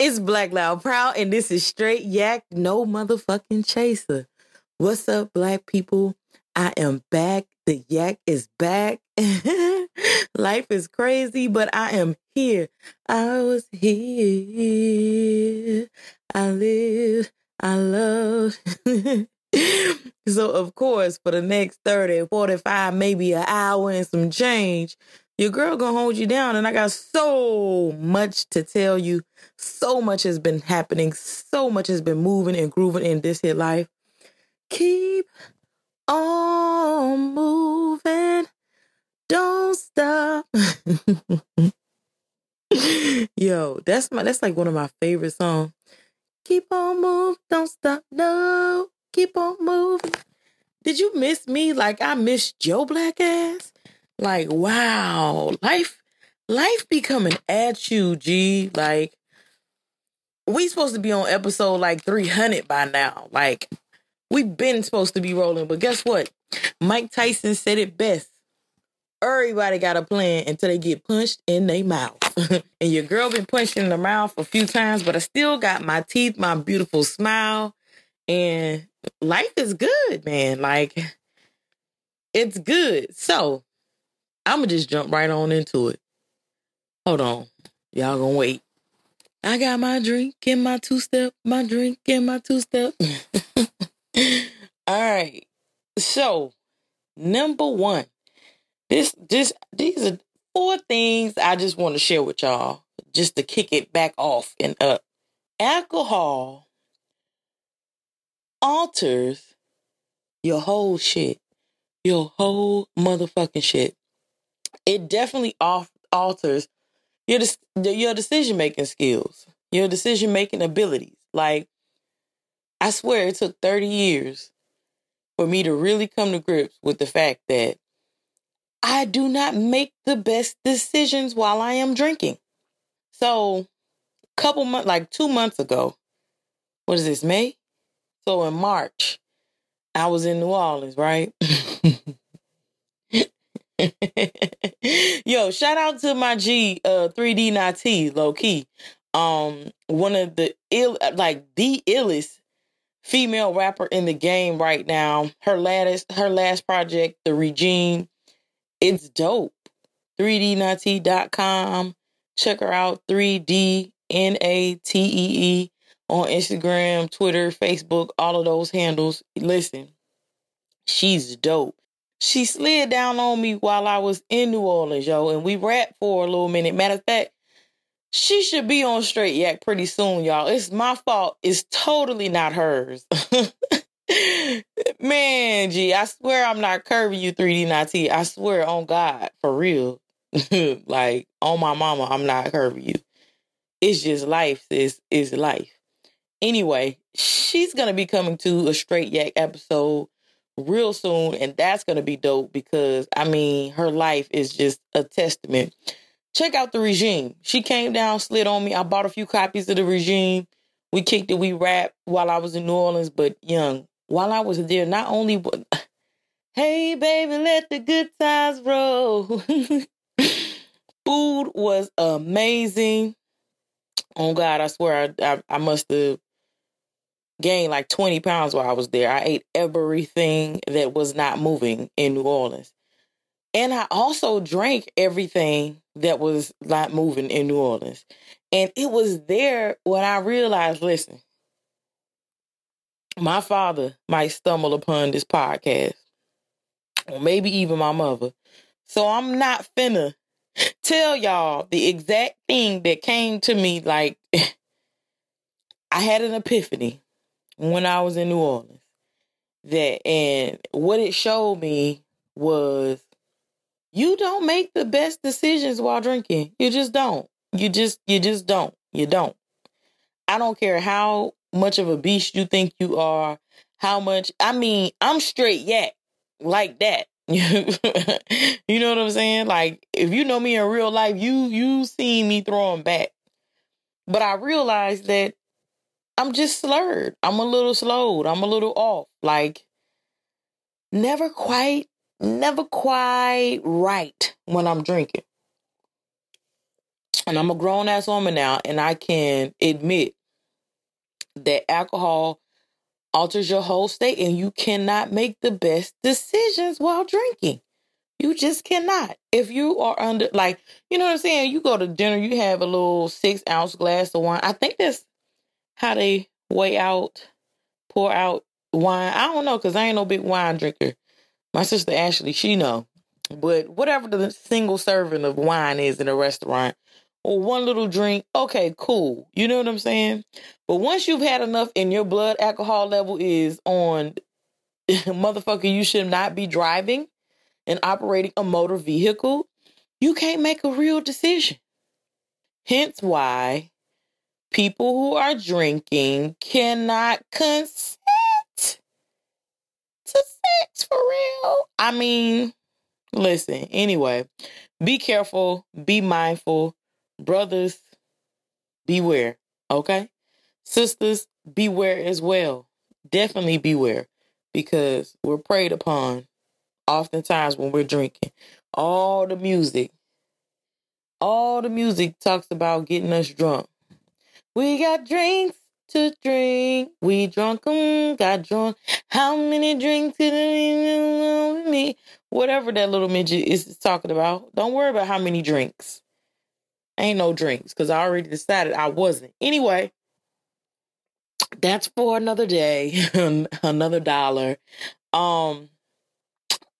It's Black Loud Proud, and this is Straight Yak, no motherfucking chaser. What's up, black people? I am back. The yak is back. Life is crazy, but I am here. I was here. I live. I love. so, of course, for the next 30, 45, maybe an hour and some change, your girl gonna hold you down. And I got so much to tell you. So much has been happening. So much has been moving and grooving in this here life. Keep on moving. Don't stop. Yo, that's my that's like one of my favorite songs. Keep on moving, don't stop. No, keep on moving. Did you miss me like I missed Joe Black ass? Like, wow, life, life be coming at you, G. Like, we supposed to be on episode like 300 by now. Like, we've been supposed to be rolling, but guess what? Mike Tyson said it best. Everybody got a plan until they get punched in their mouth. and your girl been punched in the mouth a few times, but I still got my teeth, my beautiful smile, and life is good, man. Like, it's good. So, I'm gonna just jump right on into it. Hold on. Y'all gonna wait. I got my drink and my two step, my drink and my two step. All right. So, number one, this just these are four things I just want to share with y'all, just to kick it back off and up. Alcohol alters your whole shit, your whole motherfucking shit it definitely off, alters your your decision making skills, your decision making abilities. Like, I swear it took 30 years for me to really come to grips with the fact that I do not make the best decisions while I am drinking. So, a couple months, like two months ago, what is this, May? So, in March, I was in New Orleans, right? Yo, shout out to my G, uh, 3D Natee, low key. Um, one of the ill, like the illest female rapper in the game right now. Her latest, her last project, The Regime, it's dope. 3dnate.com. Check her out. 3D N A T E E on Instagram, Twitter, Facebook, all of those handles. Listen, she's dope. She slid down on me while I was in New Orleans, yo, and we rapped for a little minute. Matter of fact, she should be on straight yak pretty soon, y'all. It's my fault. It's totally not hers. Man, gee, I swear I'm not curving you 3D Natee. I swear on God, for real. like on my mama, I'm not curving you. It's just life is is life. Anyway, she's gonna be coming to a straight yak episode real soon, and that's gonna be dope because I mean her life is just a testament. Check out the regime. She came down, slid on me. I bought a few copies of the regime. We kicked it, we rapped while I was in New Orleans, but young, while I was there, not only Hey baby, let the good times roll. Food was amazing. Oh God, I swear I I, I must have gained like 20 pounds while I was there. I ate everything that was not moving in New Orleans. And I also drank everything that was not moving in New Orleans. And it was there when I realized listen, my father might stumble upon this podcast, or maybe even my mother. So I'm not finna tell y'all the exact thing that came to me like I had an epiphany when I was in New Orleans. That and what it showed me was you don't make the best decisions while drinking. You just don't. You just you just don't. You don't. I don't care how much of a beast you think you are, how much I mean, I'm straight yet like that. you know what I'm saying? Like if you know me in real life, you you seen me throwing back. But I realized that I'm just slurred. I'm a little slowed. I'm a little off. Like, never quite, never quite right when I'm drinking. and I'm a grown ass woman now, and I can admit that alcohol alters your whole state, and you cannot make the best decisions while drinking. You just cannot. If you are under, like, you know what I'm saying? You go to dinner, you have a little six ounce glass of wine. I think that's how they weigh out, pour out wine. I don't know because I ain't no big wine drinker. My sister Ashley, she know. But whatever the single serving of wine is in a restaurant, or one little drink, okay, cool. You know what I'm saying? But once you've had enough and your blood alcohol level is on, motherfucker, you should not be driving and operating a motor vehicle. You can't make a real decision. Hence why people who are drinking cannot consent to sex for real. I mean, listen, anyway, be careful, be mindful. Brothers, beware, okay? Sisters, beware as well. Definitely beware because we're preyed upon oftentimes when we're drinking. All the music, all the music talks about getting us drunk. We got drinks to drink. We drunk them, got drunk. How many drinks did me? Whatever that little midget is talking about. Don't worry about how many drinks. Ain't no drinks because I already decided I wasn't. Anyway, that's for another day, another dollar. Um,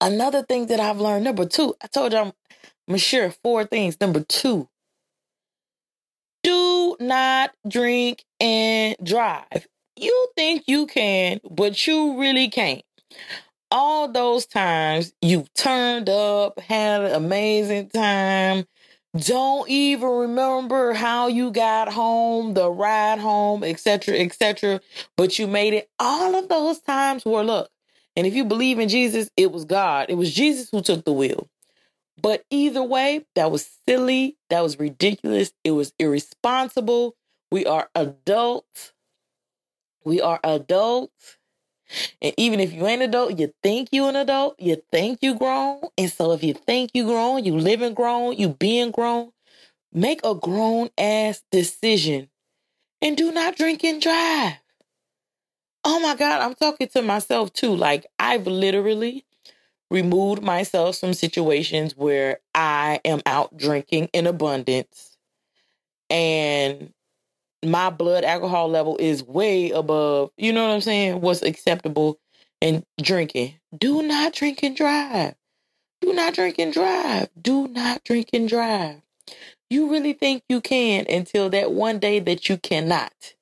another thing that I've learned. Number two, I told you I'm, I'm sure four things. Number two, do not drink and drive. You think you can, but you really can't. All those times you turned up, had an amazing time, don't even remember how you got home, the ride home, etc., etc., but you made it. All of those times were luck. And if you believe in Jesus, it was God. It was Jesus who took the wheel. But either way, that was silly. That was ridiculous. It was irresponsible. We are adults. We are adults. And even if you ain't adult, you think you an adult, you think you grown. And so if you think you grown, you living grown, you being grown, make a grown ass decision and do not drink and drive. Oh my God, I'm talking to myself too. Like I've literally removed myself from situations where I am out drinking in abundance and my blood alcohol level is way above, you know what I'm saying, what's acceptable in drinking. Do not drink and drive. Do not drink and drive. Do not drink and drive. You really think you can until that one day that you cannot.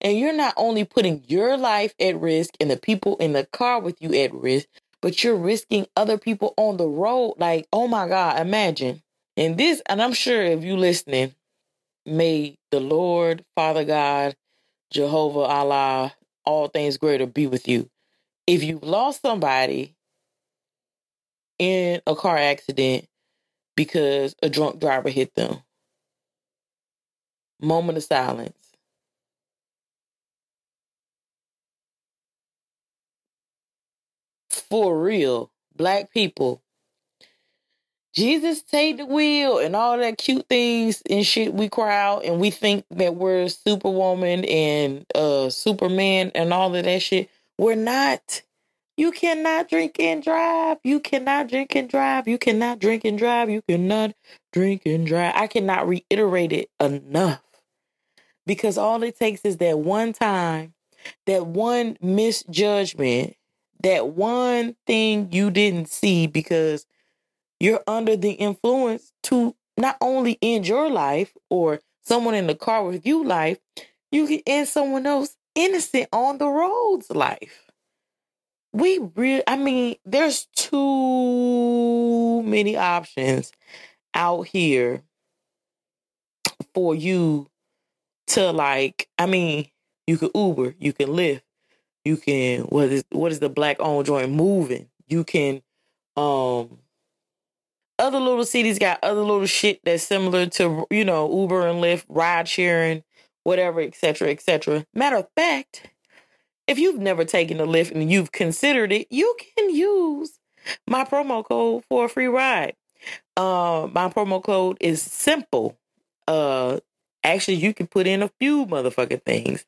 And you're not only putting your life at risk and the people in the car with you at risk, but you're risking other people on the road. Like, oh my God, imagine. And this, and I'm sure if you listening, may the Lord, Father God, Jehovah, Allah, all things greater be with you. If you've lost somebody in a car accident because a drunk driver hit them, moment of silence. For real, black people, Jesus take the wheel and all that cute things and shit we cry out and we think that we're superwoman and uh superman and all of that shit. We're not. You cannot drink and drive. You cannot drink and drive. You cannot drink and drive. You cannot drink and drive. I cannot reiterate it enough. Because all it takes is that one time, that one misjudgment, that one thing you didn't see because you're under the influence to not only end your life or someone in the car with you life, you can end someone else innocent on the roads life. We really, I mean, there's too many options out here for you to like, I mean, you can Uber, you can Lyft, you can what is what is the black owned joint Moovn? You can um other little cities got other little shit that's similar to you know Uber and Lyft, ride sharing, whatever, etc., etc. Matter of fact, if you've never taken a Lyft and you've considered it, you can use my promo code for a free ride. Uh, my promo code is simple, Uh, actually, you can put in a few motherfucking things.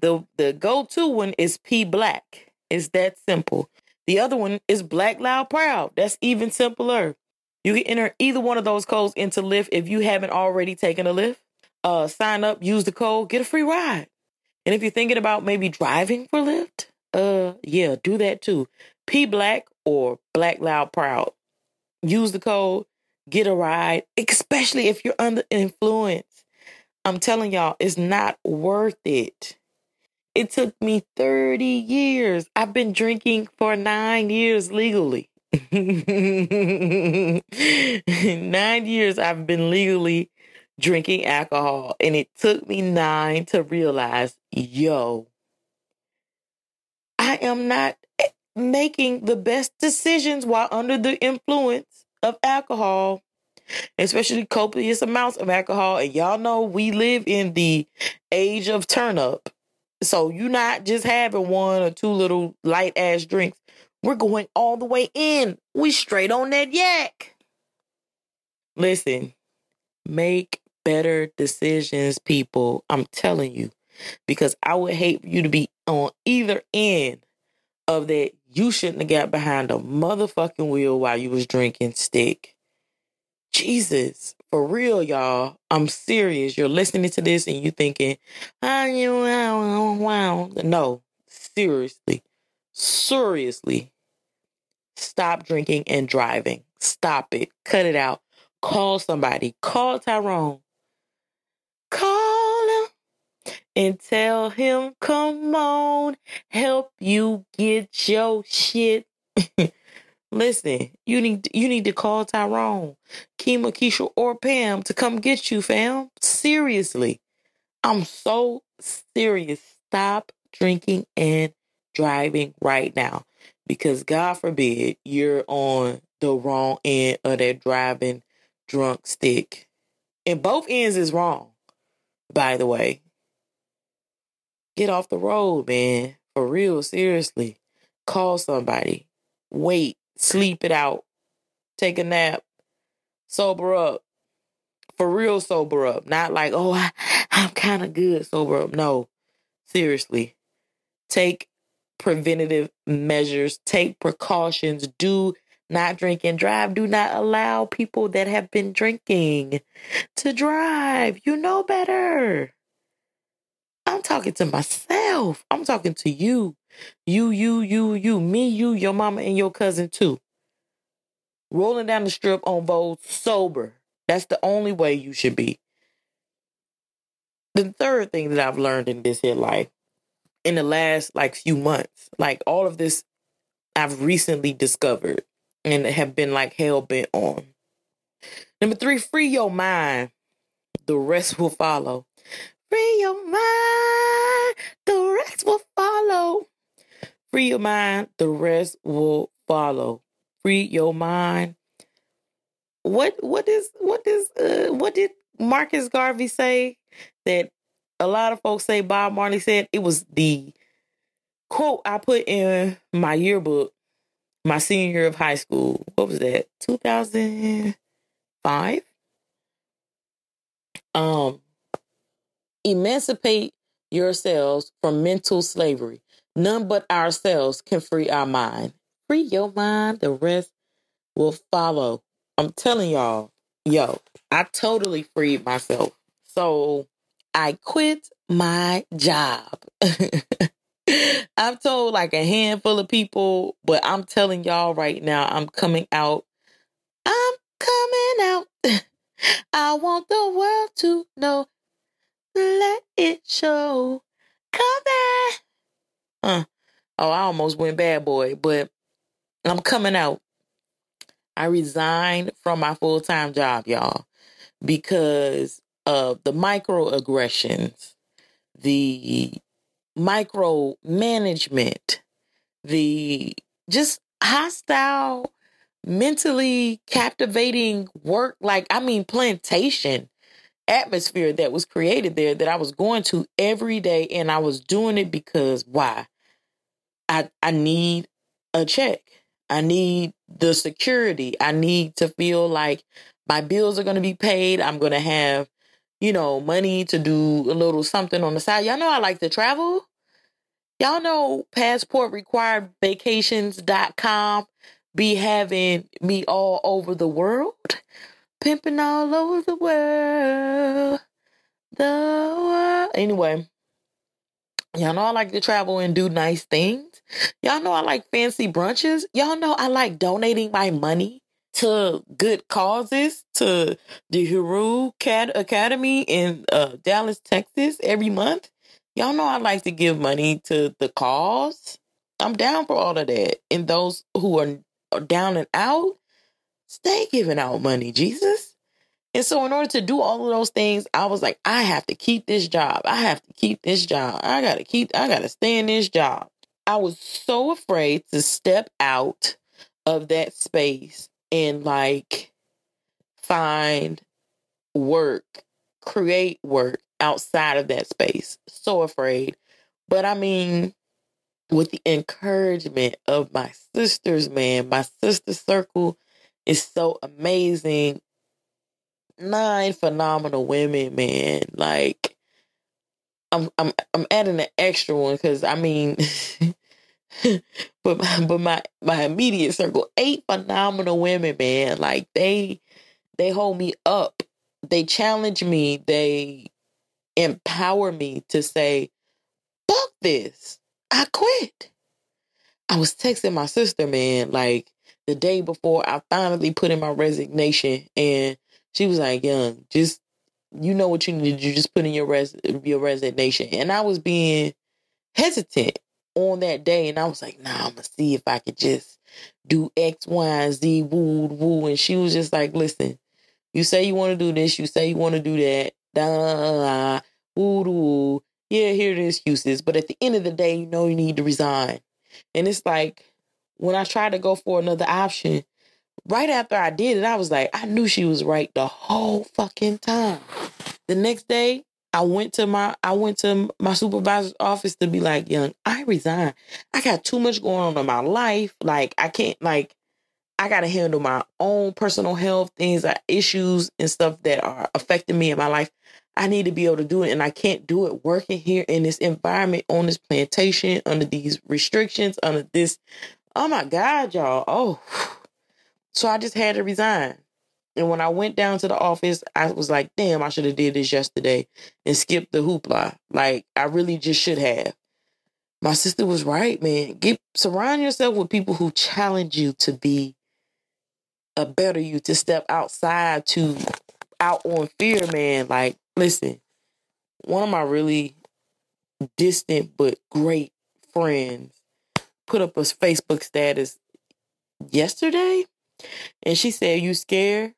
The the go to one is P Black. It's that simple. The other one is Black Loud Proud. That's even simpler. You can enter either one of those codes into Lyft if you haven't already taken a Lyft. Uh, sign up, use the code, get a free ride. And if you're thinking about maybe driving for Lyft, uh, yeah, do that too. P Black or Black Loud Proud. Use the code, get a ride, especially if you're under influence. I'm telling y'all, it's not worth it. It took me 30 years. I've been drinking for nine years legally. nine years I've been legally drinking alcohol, and it took me nine to realize yo, I am not eh, making the best decisions while under the influence of alcohol, especially copious amounts of alcohol. And y'all know we live in the age of turn up. So you're not just having one or two little light ass drinks. We're going all the way in. We straight on that yak. Listen, make better decisions, people. I'm telling you. Because I would hate for you to be on either end of that you shouldn't have got behind a motherfucking wheel while you was drinking stick. Jesus, for real, y'all. I'm serious. You're listening to this and you thinking, oh, you wow. No, seriously, seriously, stop drinking and driving. Stop it. Cut it out. Call somebody. Call Tyrone. Call him and tell him, come on, help you get your shit. Listen, you need you need to call Tyrone, Kima, Keisha, or Pam to come get you, fam. Seriously. I'm so serious. Stop drinking and driving right now. Because God forbid you're on the wrong end of that driving drunk stick. And both ends is wrong, by the way. Get off the road, man. For real, seriously. Call somebody. Wait. Sleep it out. Take a nap. Sober up. For real, sober up. Not like, oh, I, I'm kind of good, sober up. No. Seriously. Take preventative measures. Take precautions. Do not drink and drive. Do not allow people that have been drinking to drive. You know better. I'm talking to myself. I'm talking to you. You, you, you, you, me, you, your mama, and your cousin too. Rolling down the strip on both sober. That's the only way you should be. The third thing that I've learned in this here life, in the last like few months, like all of this I've recently discovered and have been like hell bent on. Number three, free your mind. The rest will follow. Free your mind, the rest will follow. Free your mind, the rest will follow. Free your mind. What what is what is uh, what did Marcus Garvey say that a lot of folks say Bob Marley said it was the quote I put in my yearbook my senior year of high school. What was that? 2005. Um emancipate yourselves from mental slavery. None but ourselves can free our mind. Free your mind, the rest will follow. I'm telling y'all, yo, I totally freed myself. So I quit my job. I've told like a handful of people, but I'm telling y'all right now, I'm coming out. I'm coming out. I want the world to know let it show. Come back. Uh, oh, I almost went bad boy, but I'm coming out. I resigned from my full time job, y'all, because of the microaggressions, the micromanagement, the just hostile, mentally captivating work. Like, I mean, plantation atmosphere that was created there that I was going to every day and I was doing it because why? I I need a check. I need the security. I need to feel like my bills are going to be paid. I'm going to have you know, money to do a little something on the side. Y'all know I like to travel. Y'all know passport required vacations.com be having me all over the world, pimping all over the world. The world. Anyway, y'all know I like to travel and do nice things. Y'all know I like fancy brunches. Y'all know I like donating my money to good causes to the Hero Academy in uh, Dallas, Texas every month. Y'all know I like to give money to the cause. I'm down for all of that. And those who are down and out, stay giving out money, Jesus. And so, in order to do all of those things, I was like, I have to keep this job. I have to keep this job. I got to keep, I got to stay in this job. I was so afraid to step out of that space and like find work, create work outside of that space. So afraid. But I mean, with the encouragement of my sisters, man, my sister circle is so amazing. Nine phenomenal women, man. Like, I'm I'm I'm adding an extra one because I mean, but my, but my my immediate circle, eight phenomenal women, man. Like they they hold me up. They challenge me. They empower me to say, "Fuck this! I quit." I was texting my sister, man, like the day before I finally put in my resignation, and she was like, "Young, just you know what you need to do. Just put in your res your resignation." And I was being hesitant on that day, and I was like, "Nah, I'm gonna see if I could just do X, Y, and Z, woo, woo." And she was just like, "Listen, you say you want to do this, you say you want to do that, da, woo, woo. Yeah, here the excuses, but at the end of the day, you know you need to resign." And it's like when I tried to go for another option, right after I did it, I was like, I knew she was right the whole fucking time. The next day, I went to my I went to my supervisor's office to be like, young, I resign. I got too much going on in my life. Like I can't like I gotta handle my own personal health things, uh, issues and stuff that are affecting me in my life. I need to be able to do it, and I can't do it working here in this environment on this plantation under these restrictions, under this. Oh my God, y'all! Oh, so I just had to resign. And when I went down to the office, I was like, "Damn, I should have did this yesterday and skipped the hoopla. Like I really just should have." My sister was right, man. Get surround yourself with people who challenge you to be a better you, to step outside, to out on fear, man. Like Listen, one of my really distant but great friends put up a Facebook status yesterday and she said, You scared?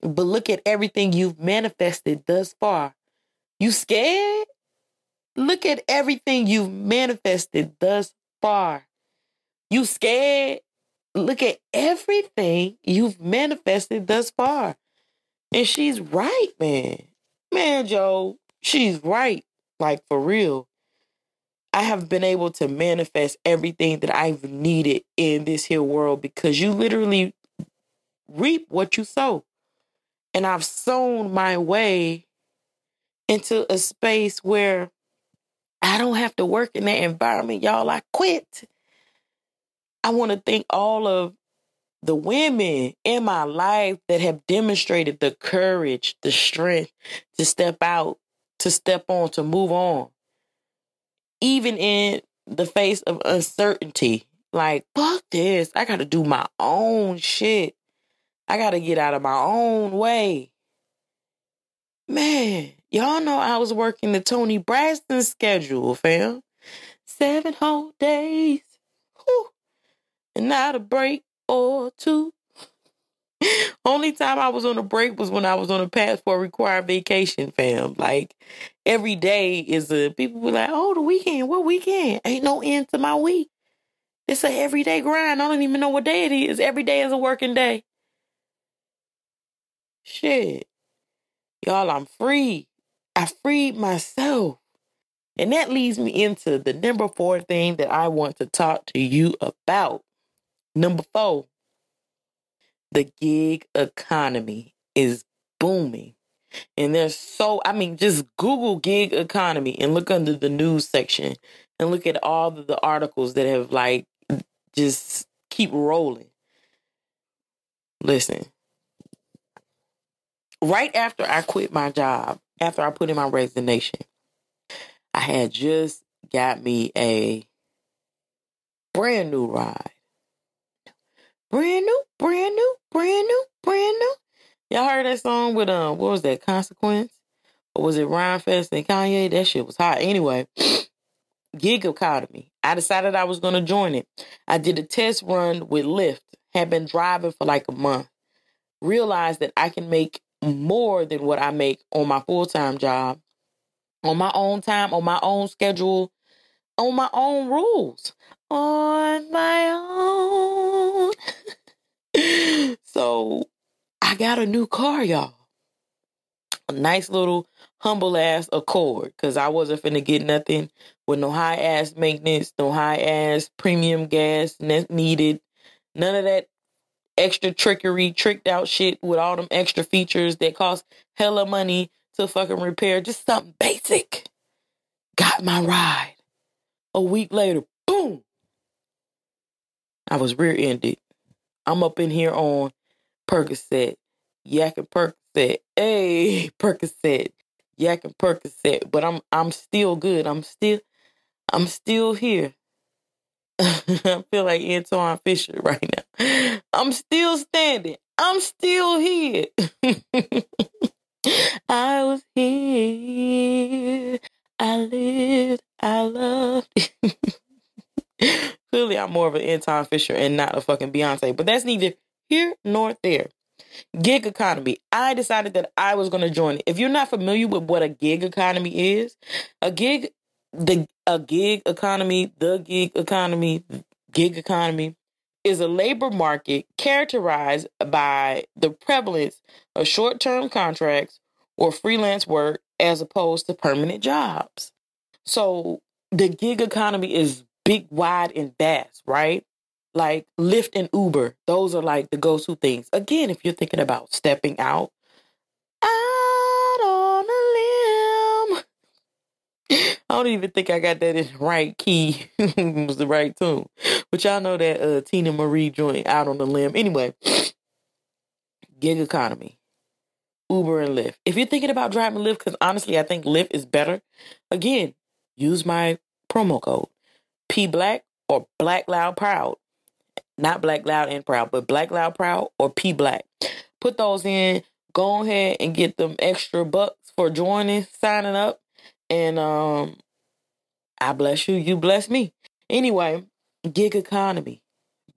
But look at everything you've manifested thus far. You scared? Look at everything you've manifested thus far. You scared? Look at everything you've manifested thus far. And she's right, man. Man, Joe, she's right. Like for real. I have been able to manifest everything that I've needed in this here world because you literally reap what you sow. And I've sown my way into a space where I don't have to work in that environment, y'all. I quit. I want to thank all of the women in my life that have demonstrated the courage, the strength to step out, to step on, to move on. Even in the face of uncertainty, like, fuck this. I got to do my own shit. I got to get out of my own way. Man, y'all know I was working the Toni Braxton schedule, fam. Seven whole days. Whew. And not a break or two. Only time I was on a break was when I was on a passport required vacation, fam. Like every day is a people be like, oh, the weekend, what weekend? Ain't no end to my week. It's a everyday grind. I don't even know what day it is. Every day is a working day. Shit. Y'all, I'm free. I freed myself. And that leads me into the number four thing that I want to talk to you about. Number four, the gig economy is booming. And there's so, I mean, just Google gig economy and look under the news section and look at all of the articles that have like just keep rolling. Listen, right after I quit my job, after I put in my resignation, I had just got me a brand new ride. Brand new, brand new, brand new, brand new. Y'all heard that song with um what was that, Consequence? Or was it Rhymefest and Kanye? That shit was hot. Anyway, gig economy. I decided I was gonna join it. I did a test run with Lyft, had been driving for like a month. Realized that I can make more than what I make on my full time job, on my own time, on my own schedule, on my own rules, on my own. so I got a new car, y'all. A nice little humble ass Accord, cause I wasn't finna get nothing with no high ass maintenance, no high ass premium gas needed, none of that extra trickery, tricked out shit with all them extra features that cost hella money to fucking repair. Just something basic. Got my ride. A week later, boom. I was rear ended. I'm up in here on Percocet, Yak and Percocet, hey Percocet, Yak and Percocet. But I'm I'm still good. I'm still I'm still here. I feel like Antwone Fisher right now. I'm still standing. I'm still here. I was here. I lived. I loved. Clearly, I'm more of an Antwone Fisher and not a fucking Beyonce. But that's neither here nor there. Gig economy. I decided that I was going to join it. If you're not familiar with what a gig economy is, a gig the a gig economy, the gig economy, gig economy is a labor market characterized by the prevalence of short-term contracts or freelance work as opposed to permanent jobs. So the gig economy is big, wide, and vast, right? Like Lyft and Uber, those are like the go-to things. Again, if you're thinking about stepping out, out on a limb. I don't even think I got that in the right key. it was the right tune. But y'all know that uh, Teena Marie joint out on the limb. Anyway, gig economy. Uber and Lyft. If you're thinking about driving Lyft, because honestly, I think Lyft is better. Again, use my promo code P Black or Black Loud Proud. Not Black Loud and Proud, but Black Loud Proud or P Black. Put those in. Go ahead and get them extra bucks for joining, signing up. And um, I bless you, you bless me. Anyway, gig economy,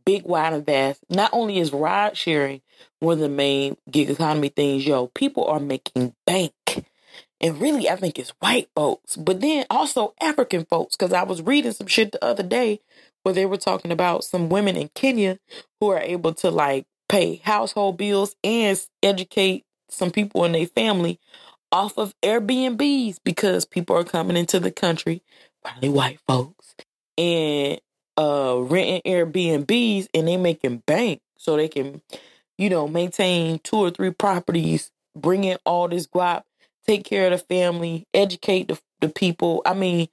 big, wide, and vast. Not only is ride sharing one of the main gig economy things, yo, people are making bank. And really, I think it's white folks, but then also African folks, because I was reading some shit the other day where they were talking about some women in Kenya who are able to like pay household bills and educate some people in their family off of Airbnbs because people are coming into the country, probably white folks, and uh renting Airbnbs and they making bank so they can, you know, maintain two or three properties, bring in all this guap, take care of the family, educate the, the people. I mean,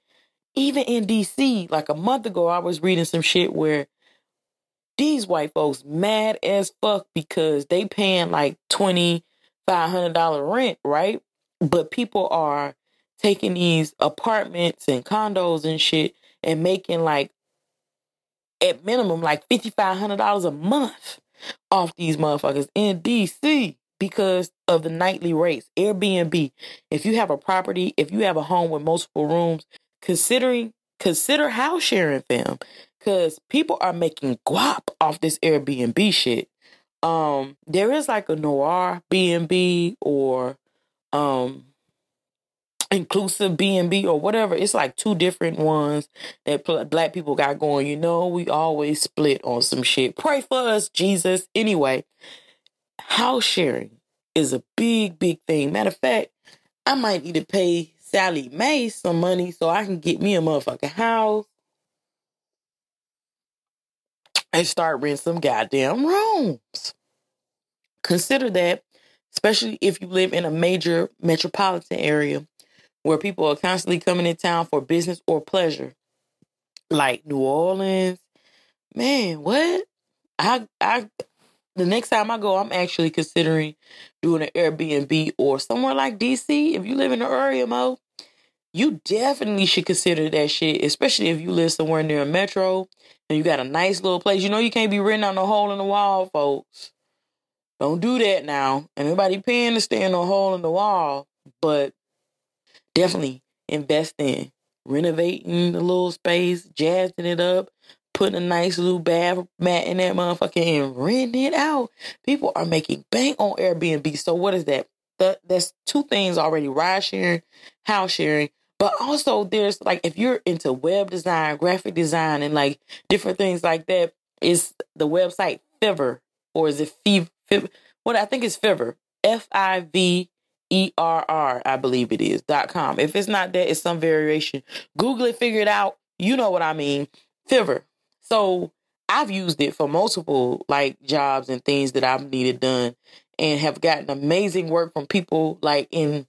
even in DC, like a month ago, I was reading some shit where these white folks mad as fuck because they paying like twenty five hundred dollar rent, right? But people are taking these apartments and condos and shit and making like at minimum like fifty five hundred dollars a month off these motherfuckers in DC because of the nightly rates. Airbnb. If you have a property, if you have a home with multiple rooms, considering consider house sharing them. Cause people are making guap off this Airbnb shit. Um, there is like a Noirbnb or um inclusive B&B or whatever. It's like two different ones that black people got going. You know, we always split on some shit. Pray for us, Jesus. Anyway, house sharing is a big, big thing. Matter of fact, I might need to pay Sallie Mae some money so I can get me a motherfucking house and start renting some goddamn rooms. Consider that especially if you live in a major metropolitan area where people are constantly coming in town for business or pleasure, like New Orleans. Man, what? I I the next time I go, I'm actually considering doing an Airbnb or somewhere like DC. If you live in the area, Mo, you definitely should consider that shit, especially if you live somewhere near a metro and you got a nice little place. You know you can't be renting on a hole in the wall, folks. Don't do that now. Anybody paying to stay in a hole in the wall, but definitely invest in renovating the little space, jazzing it up, putting a nice little bath mat in that motherfucker and renting it out. People are making bank on Airbnb. So what is that? that that's two things already: ride sharing, house sharing. But also, there's like if you're into web design, graphic design, and like different things like that, is the website Fiverr or is it Fiv? Fiv what I think is Fiverr. F I V E R R, I believe it is dot com. If it's not that, it's some variation. Google it, figure it out. You know what I mean. Fiverr. So I've used it for multiple like jobs and things that I've needed done and have gotten amazing work from people like in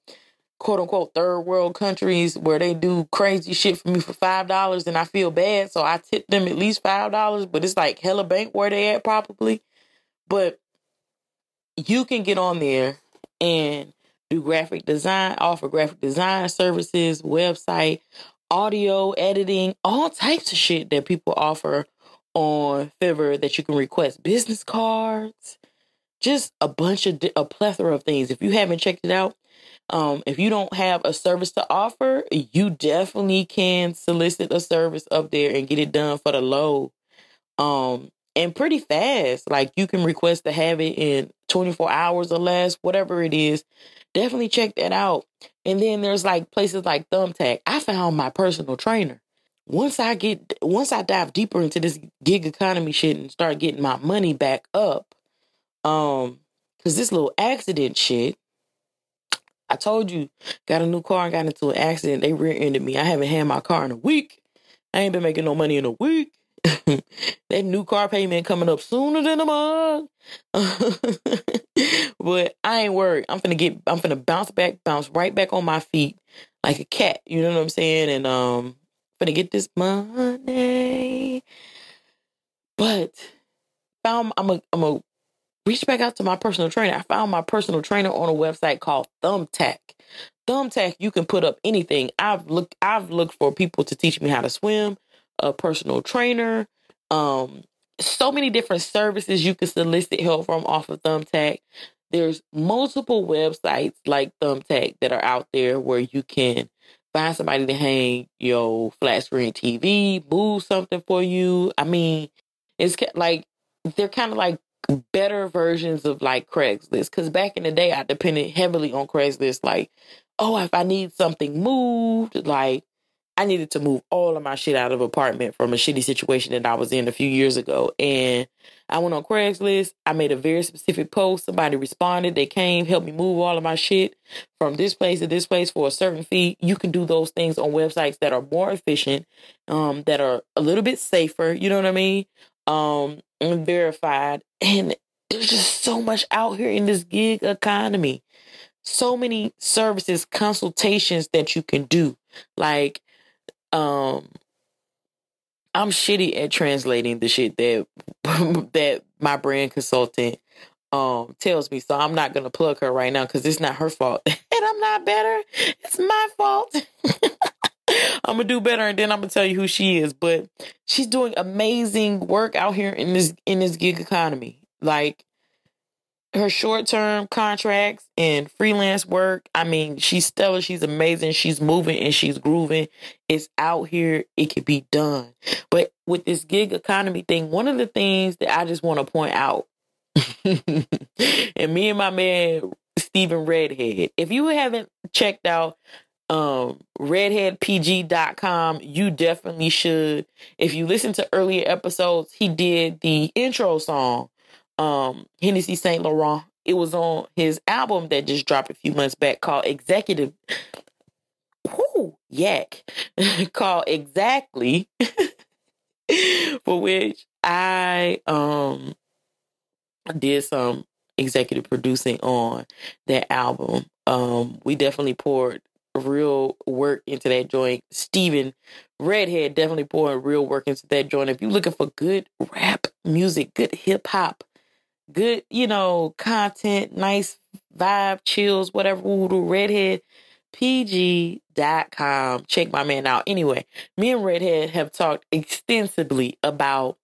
quote unquote third world countries where they do crazy shit for me for five dollars and I feel bad. So I tip them at least five dollars, but it's like hella bank where they at probably. But you can get on there and do graphic design, offer graphic design services, website, audio editing, all types of shit that people offer on Fiverr that you can request business cards, just a bunch of a plethora of things. If you haven't checked it out, um, if you don't have a service to offer, you definitely can solicit a service up there and get it done for the low. Um, and pretty fast. Like you can request to have it in 24 hours or less, whatever it is. Definitely check that out. And then there's like places like Thumbtack. I found my personal trainer. Once I get once I dive deeper into this gig economy shit and start getting my money back up, um, cause this little accident shit, I told you, got a new car and got into an accident. They rear-ended me. I haven't had my car in a week. I ain't been making no money in a week. that new car payment coming up sooner than a month. but I ain't worried. I'm gonna get I'm gonna bounce back, bounce right back on my feet like a cat. You know what I'm saying? And um gonna get this money. But found I'm a I'm a reach back out to my personal trainer. I found my personal trainer on a website called Thumbtack. Thumbtack, you can put up anything. I've looked I've looked for people to teach me how to swim a personal trainer. Um, so many different services you can solicit help from off of Thumbtack. There's multiple websites like Thumbtack that are out there where you can find somebody to hang your flat screen TV, move something for you. I mean, it's like they're kind of like better versions of like Craigslist. Because back in the day, I depended heavily on Craigslist. Like, oh, if I need something moved, like I needed to move all of my shit out of apartment from a shitty situation that I was in a few years ago. And I went on Craigslist. I made a very specific post. Somebody responded. They came, helped me move all of my shit from this place to this place for a certain fee. You can do those things on websites that are more efficient, um, that are a little bit safer. You know what I mean? Um, and verified. And there's just so much out here in this gig economy. So many services, consultations that you can do. Like um I'm shitty at translating the shit that that my brand consultant um tells me. So I'm not gonna plug her right now because it's not her fault. and I'm not better. It's my fault. I'm gonna do better and then I'm gonna tell you who she is. But she's doing amazing work out here in this in this gig economy. Like her short term contracts and freelance work. I mean, she's stellar. She's amazing. She's moving and she's grooving. It's out here. It can be done. But with this gig economy thing, one of the things that I just want to point out, and me and my man Stephen Redhead, if you haven't checked out um redheadpg.com you definitely should if you listen to earlier episodes he did the intro song um Hennessy Saint Laurent. It was on his album that just dropped a few months back called Executive. Whoo, yak. called Exactly. for which I um did some executive producing on that album. Um, we definitely poured real work into that joint. Steven Redhead definitely poured real work into that joint. If you're looking for good rap music, good hip hop, good, you know, content, nice vibe, chills, whatever, voodoo, redhead, pg.com. Check my man out. Anyway, me and Redhead have talked extensively about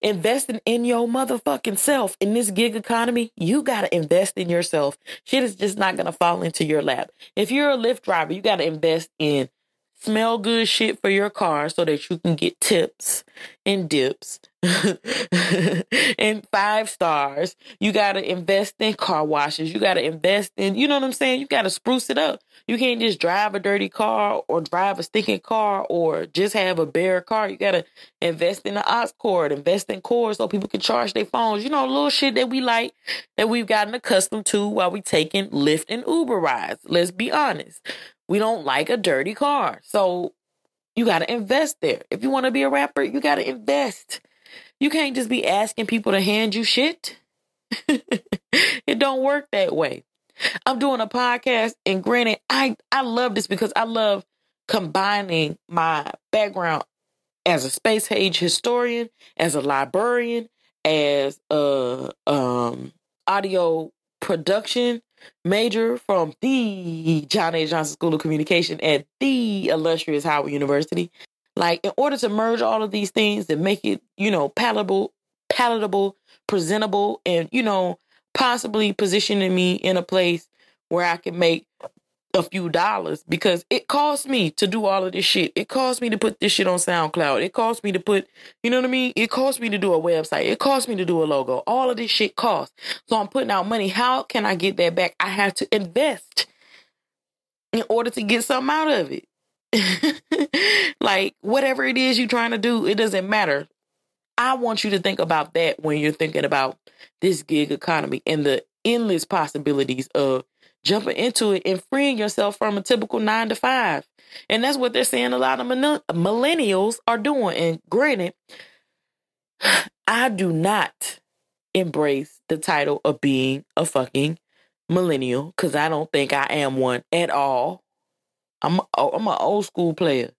investing in your motherfucking self in this gig economy. You got to invest in yourself. Shit is just not going to fall into your lap. If you're a Lyft driver, you got to invest in smell good shit for your car so that you can get tips and dips and five stars. You got to invest in car washes. You got to invest in, you know what I'm saying? You got to spruce it up. You can't just drive a dirty car or drive a stinking car or just have a bare car. You got to invest in the aux cord, invest in cords so people can charge their phones. You know, little shit that we like that we've gotten accustomed to while we taking Lyft and Uber rides. Let's be honest. We don't like a dirty car. So you got to invest there. If you want to be a rapper, you got to invest. You can't just be asking people to hand you shit. it don't work that way. I'm doing a podcast and granted, I I love this because I love combining my background as a space age historian, as a librarian, as a um audio production major from the John H. Johnson School of Communication at the illustrious Howard University. Like, in order to merge all of these things and make it, you know, palatable, palatable, presentable, and, you know, possibly positioning me in a place where I can make a few dollars because it costs me to do all of this shit. It costs me to put this shit on SoundCloud. It costs me to put, you know what I mean? It costs me to do a website. It costs me to do a logo. All of this shit costs. So I'm putting out money. How can I get that back? I have to invest in order to get something out of it. like whatever it is you're trying to do, it doesn't matter. I want you to think about that when you're thinking about this gig economy and the endless possibilities of jumping into it and freeing yourself from a typical nine to five. And that's what they're saying a lot of millennials are doing. And granted, I do not embrace the title of being a fucking millennial because I don't think I am one at all. I'm a, I'm an old school player.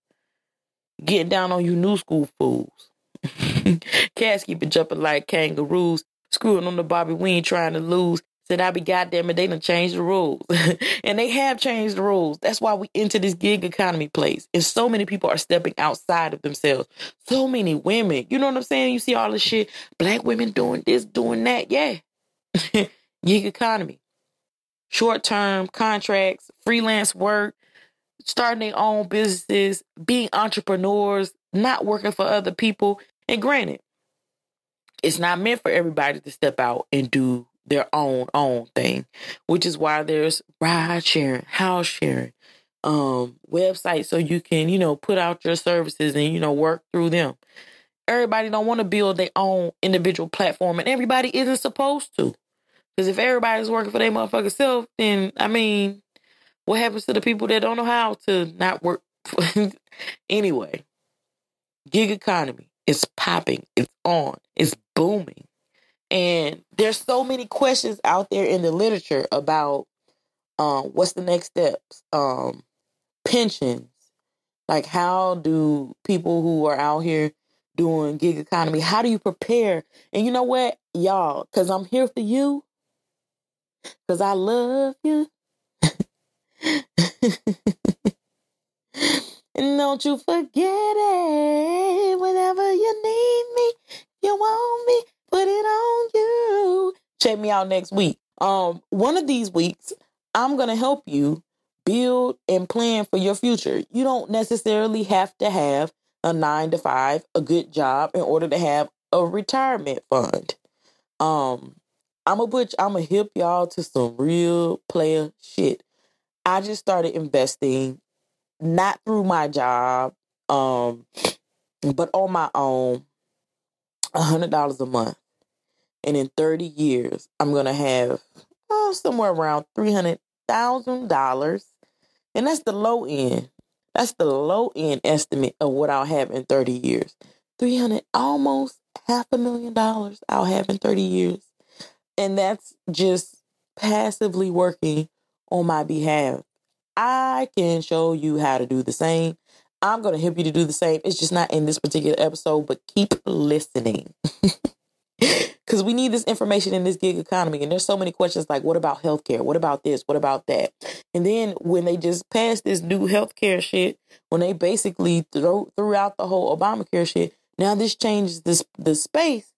Getting down on you new school fools. Cats keep it jumping like kangaroos, screwing on the Bobby. We ain't trying to lose. Said I be goddamn it, they done changed the rules. and they have changed the rules. That's why we into this gig economy place. And so many people are stepping outside of themselves. So many women. You know what I'm saying? You see all this shit. Black women doing this, doing that. Yeah. gig economy. Short term contracts, freelance work, starting their own businesses, being entrepreneurs, not working for other people. And granted, it's not meant for everybody to step out and do their own own thing, which is why there's ride sharing, house sharing, um, websites so you can, you know, put out your services and, you know, work through them. Everybody don't want to build their own individual platform and everybody isn't supposed to. Because if everybody's working for their motherfucking self, then I mean, what happens to the people that don't know how to not work? anyway, gig economy is popping. It's on. It's booming. And there's so many questions out there in the literature about um, what's the next steps, um, pensions, like how do people who are out here doing gig economy, how do you prepare? And you know what, y'all, because I'm here for you, because I love you. And don't you forget it whenever you need me, you want me, put it on you. Check me out next week. Um, one of these weeks, I'm gonna help you build and plan for your future. You don't necessarily have to have a nine to five, a good job in order to have a retirement fund. Um, I'm a butch, I'm a hip y'all to some real player shit. I just started investing not through my job, um, but on my own, a hundred dollars a month. And in 30 years, I'm gonna have oh, somewhere around three hundred thousand dollars. And that's the low end. That's the low end estimate of what I'll have in 30 years. 300 almost half a million dollars I'll have in 30 years. And that's just passively working on my behalf. I can show you how to do the same. I'm going to help you to do the same. It's just not in this particular episode, but keep listening. Because we need this information in this gig economy. And there's so many questions like, what about healthcare? What about this? What about that? And then when they just passed this new healthcare shit, when they basically throw, threw out the whole Obamacare shit, now this changes this the space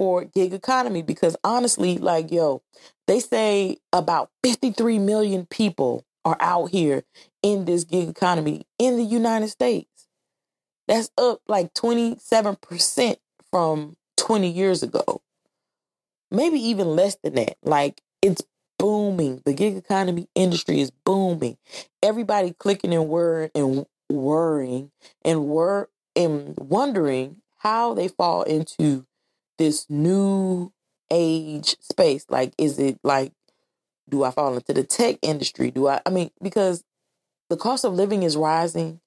for gig economy. Because honestly, like, yo, they say about 53 million people are out here in this gig economy in the United States. That's up like 27% from 20 years ago. Maybe even less than that. Like it's booming. The gig economy industry is booming. Everybody clicking and worrying and worrying and wor and wondering how they fall into this new age space. Like, is it like, do I fall into the tech industry? Do I, I mean, because the cost of living is rising.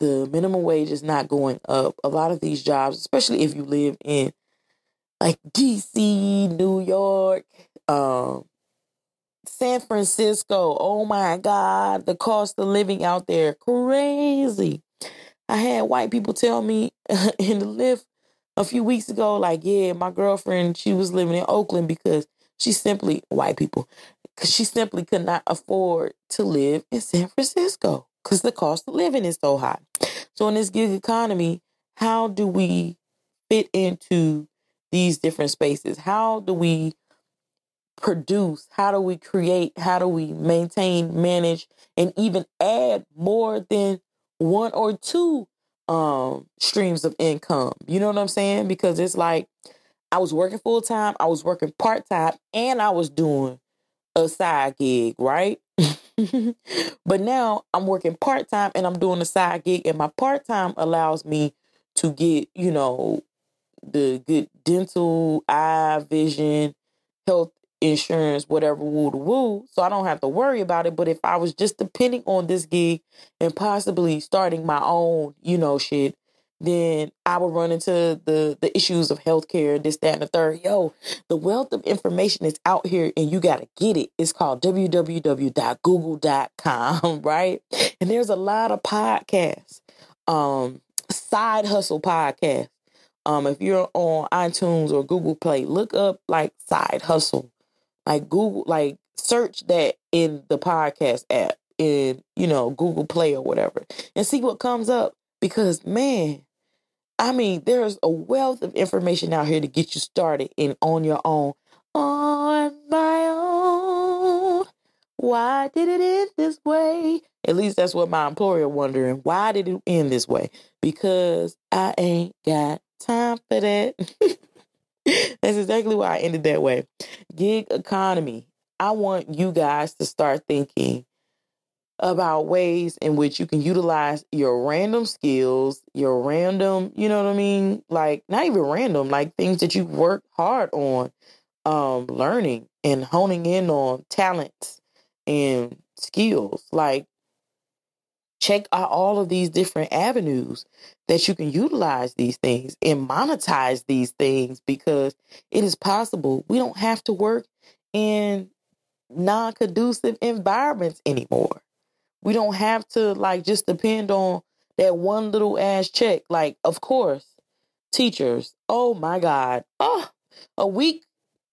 The minimum wage is not going up. A lot of these jobs, especially if you live in like DC, New York, um, San Francisco. Oh my God, the cost of living out there crazy. I had white people tell me in the Lyft a few weeks ago, like, yeah, my girlfriend, she was living in Oakland because she simply white people, because she simply could not afford to live in San Francisco because the cost of living is so high. So in this gig economy, how do we fit into these different spaces? How do we produce? How do we create? How do we maintain, manage, and even add more than one or two um streams of income? You know what I'm saying? Because it's like I was working full time, I was working part time, and I was doing a side gig, right? but now I'm working part time and I'm doing a side gig, and my part time allows me to get, you know, the good dental, eye, vision, health insurance, whatever, woo to woo. So I don't have to worry about it. But if I was just depending on this gig and possibly starting my own, you know, shit, then I would run into the the issues of healthcare, this, that, and the third. Yo, the wealth of information is out here and you gotta get it. It's called www.google.com, right? And there's a lot of podcasts. Um, side hustle podcasts. Um, if you're on iTunes or Google Play, look up like side hustle. Like Google, like search that in the podcast app in, you know, Google Play or whatever and see what comes up. Because man, I mean, there's a wealth of information out here to get you started and on your own. On my own. Why did it end this way? At least that's what my employer wondering. Why did it end this way? Because I ain't got time for that. That's exactly why I ended that way. Gig economy. I want you guys to start thinking about ways in which you can utilize your random skills, your random, you know what I mean? Like not even random, like things that you work hard on um learning and honing in on talents and skills. Like check out all of these different avenues that you can utilize these things and monetize these things because it is possible. We don't have to work in non conducive environments anymore. We don't have to like just depend on that one little ass check. Like, of course, teachers, oh my God, oh, a week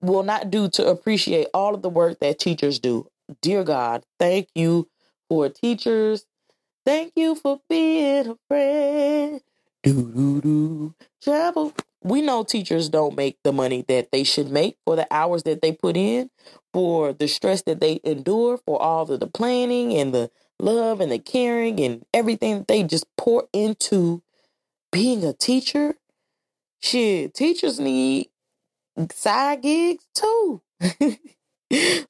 will not do to appreciate all of the work that teachers do. Dear God, thank you for teachers Thank you for being a friend. Do do do. Travel. We know teachers don't make the money that they should make for the hours that they put in, for the stress that they endure, for all of the planning and the love and the caring and everything that they just pour into being a teacher. Shit, teachers need side gigs too.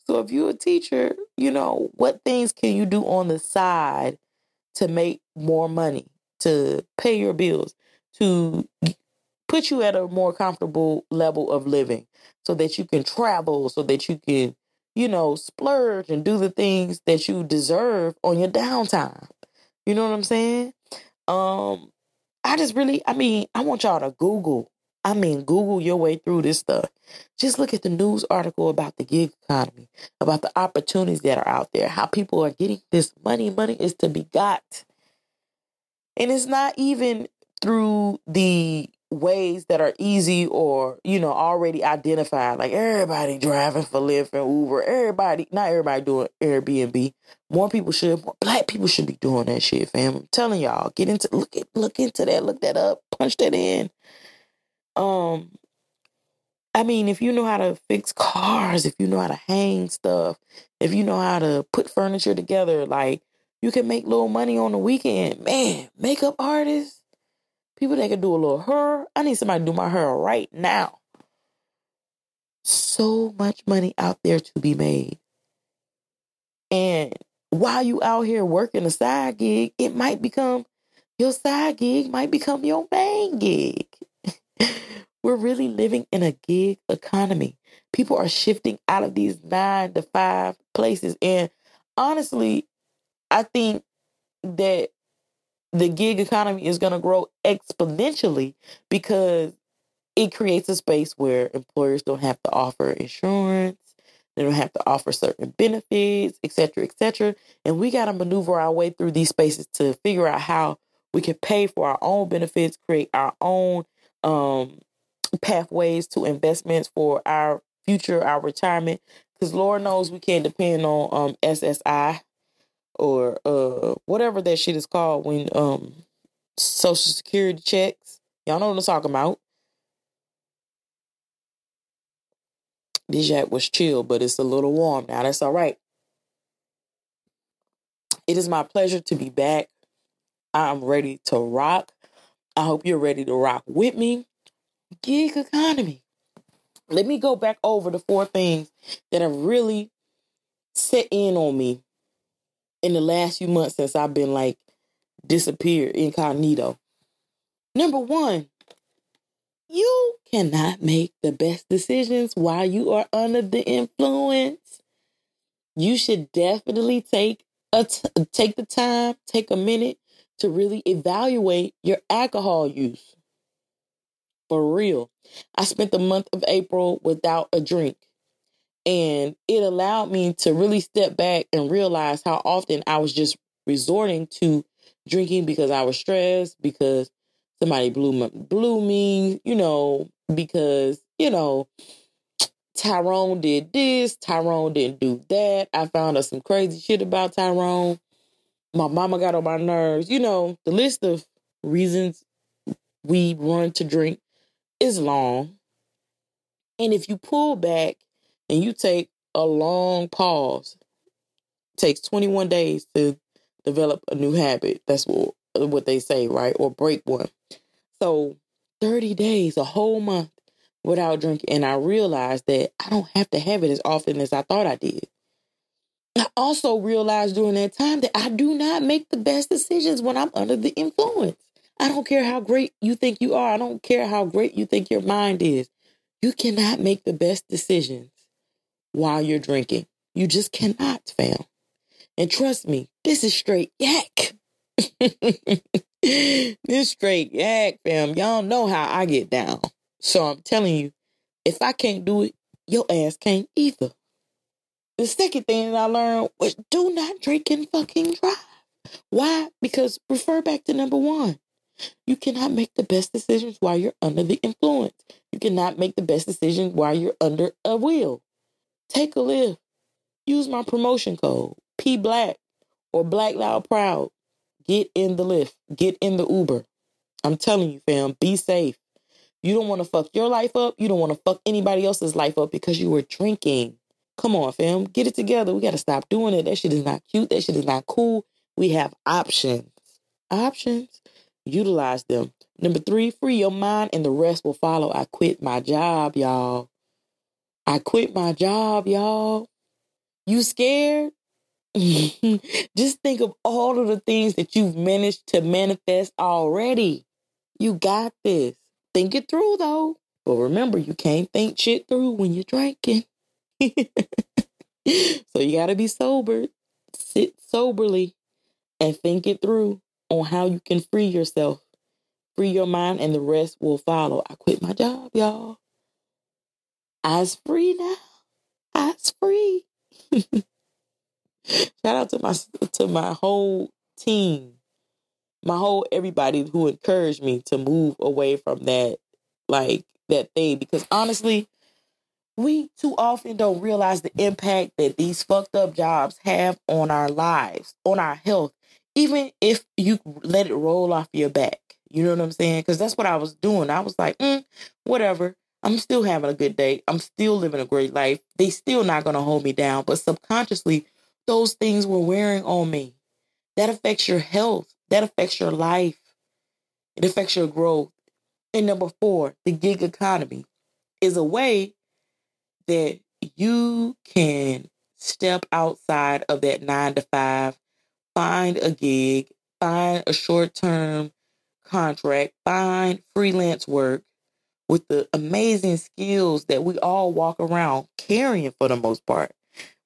so if you're a teacher, you know, what things can you do on the side to make more money, to pay your bills, to put you at a more comfortable level of living so that you can travel, so that you can, you know, splurge and do the things that you deserve on your downtime. You know what I'm saying? Um, I just really, I mean, I want y'all to Google I mean, Google your way through this stuff. Just look at the news article about the gig economy, about the opportunities that are out there, how people are getting this money. Money is to be got. And it's not even through the ways that are easy or, you know, already identified. Like everybody driving for Lyft and Uber. Everybody, not everybody doing Airbnb. More people should, more black people should be doing that shit, fam. I'm telling y'all, get into look at look into that, look that up, punch that in. Um I mean, if you know how to fix cars, if you know how to hang stuff, if you know how to put furniture together, like you can make little money on the weekend. Man, makeup artists, people that can do a little hair. I need somebody to do my hair right now. So much money out there to be made. And while you out here working a side gig, it might become your side gig might become your main gig. We're really living in a gig economy. People are shifting out of these nine to five places. And honestly, I think that the gig economy is going to grow exponentially because it creates a space where employers don't have to offer insurance, they don't have to offer certain benefits, et cetera, et cetera. And we got to maneuver our way through these spaces to figure out how we can pay for our own benefits, create our own um, pathways to investments for our future, our retirement. Because Lord knows we can't depend on um, SSI or uh, whatever that shit is called when um, Social Security checks. Y'all know what I'm talking about. This yak was chill, but it's a little warm now. That's all right. It is my pleasure to be back. I'm ready to rock. I hope you're ready to rock with me. Gig economy. Let me go back over the four things that have really set in on me in the last few months since I've been like disappeared incognito. Number one, you cannot make the best decisions while you are under the influence. You should definitely take a t- take the time, take a minute to really evaluate your alcohol use. For real. I spent the month of April without a drink. And it allowed me to really step back and realize how often I was just resorting to drinking because I was stressed, because somebody blew my, blew me, you know, because, you know, Tyrone did this, Tyrone didn't do that. I found out some crazy shit about Tyrone. My mama got on my nerves. You know, the list of reasons we run to drink is long. And if you pull back and you take a long pause, takes 21 days to develop a new habit. That's what what they say, right? Or break one. So 30 days, a whole month without drinking. And I realized that I don't have to have it as often as I thought I did. I also realized during that time that I do not make the best decisions when I'm under the influence. I don't care how great you think you are. I don't care how great you think your mind is. You cannot make the best decisions while you're drinking. You just cannot, fam. And trust me, this is straight yak. this straight yak, fam. Y'all know how I get down. So I'm telling you, if I can't do it, your ass can't either. The second thing that I learned was do not drink and fucking drive. Why? Because refer back to number one. You cannot make the best decisions while you're under the influence. You cannot make the best decisions while you're under a wheel. Take a Lyft. Use my promotion code, P Black or Black Loud Proud. Get in the Lyft. Get in the Uber. I'm telling you, fam, be safe. You don't want to fuck your life up. You don't want to fuck anybody else's life up because you were drinking. Come on, fam. Get it together. We got to stop doing it. That shit is not cute. That shit is not cool. We have options. Options. Utilize them. Number three, free your mind and the rest will follow. I quit my job, y'all. I quit my job, y'all. You scared? Just think of all of the things that you've managed to manifest already. You got this. Think it through though. But remember, you can't think shit through when you're drinking. so you got to be sober. Sit soberly and think it through on how you can free yourself Free your mind and the rest will follow. I quit my job, y'all. I's free now. I's free. Shout out to my to my whole team, my whole everybody who encouraged me to move away from that like that thing because honestly, we too often don't realize the impact that these fucked up jobs have on our lives, on our health, even if you let it roll off your back. You know what I'm saying? Because that's what I was doing. I was like, mm, whatever. I'm still having a good day. I'm still living a great life. They still not gonna hold me down. But subconsciously, those things were wearing on me. That affects your health. That affects your life. It affects your growth. And number four, the gig economy is a way that you can step outside of that nine to five, find a gig, find a short term contract, find freelance work with the amazing skills that we all walk around carrying for the most part.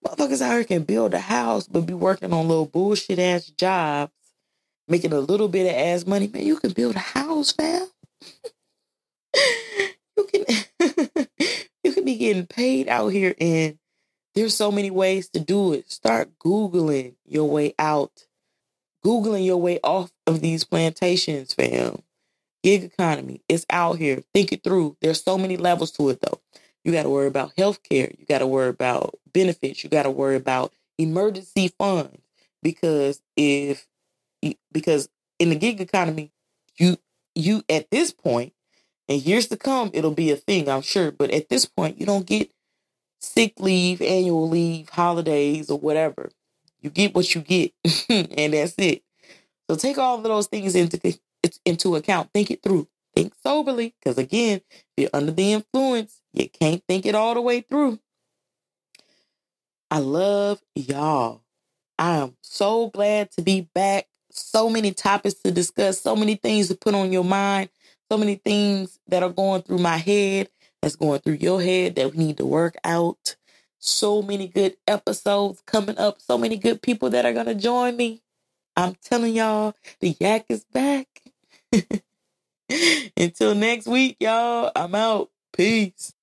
Motherfuckers out here can build a house, but be working on little bullshit ass jobs, making a little bit of ass money. Man, you can build a house, fam. you can can be getting paid out here and there's so many ways to do it. Start Googling your way out. Googling your way off of these plantations, fam. Gig economy. It's out here. Think it through. There's so many levels to it though. You got to worry about health care. You got to worry about benefits. You got to worry about emergency funds because if because in the gig economy, you you at this point and years to come, it'll be a thing, I'm sure. But at this point, you don't get sick leave, annual leave, holidays, or whatever. You get what you get, and that's it. So take all of those things into into account. Think it through. Think soberly, because again, if you're under the influence, you can't think it all the way through. I love y'all. I am so glad to be back. So many topics to discuss, so many things to put on your mind, so many things that are going through my head, that's going through your head that we need to work out. So many good episodes coming up, so many good people that are going to join me. I'm telling y'all, the yak is back. Until next week, y'all, I'm out. Peace.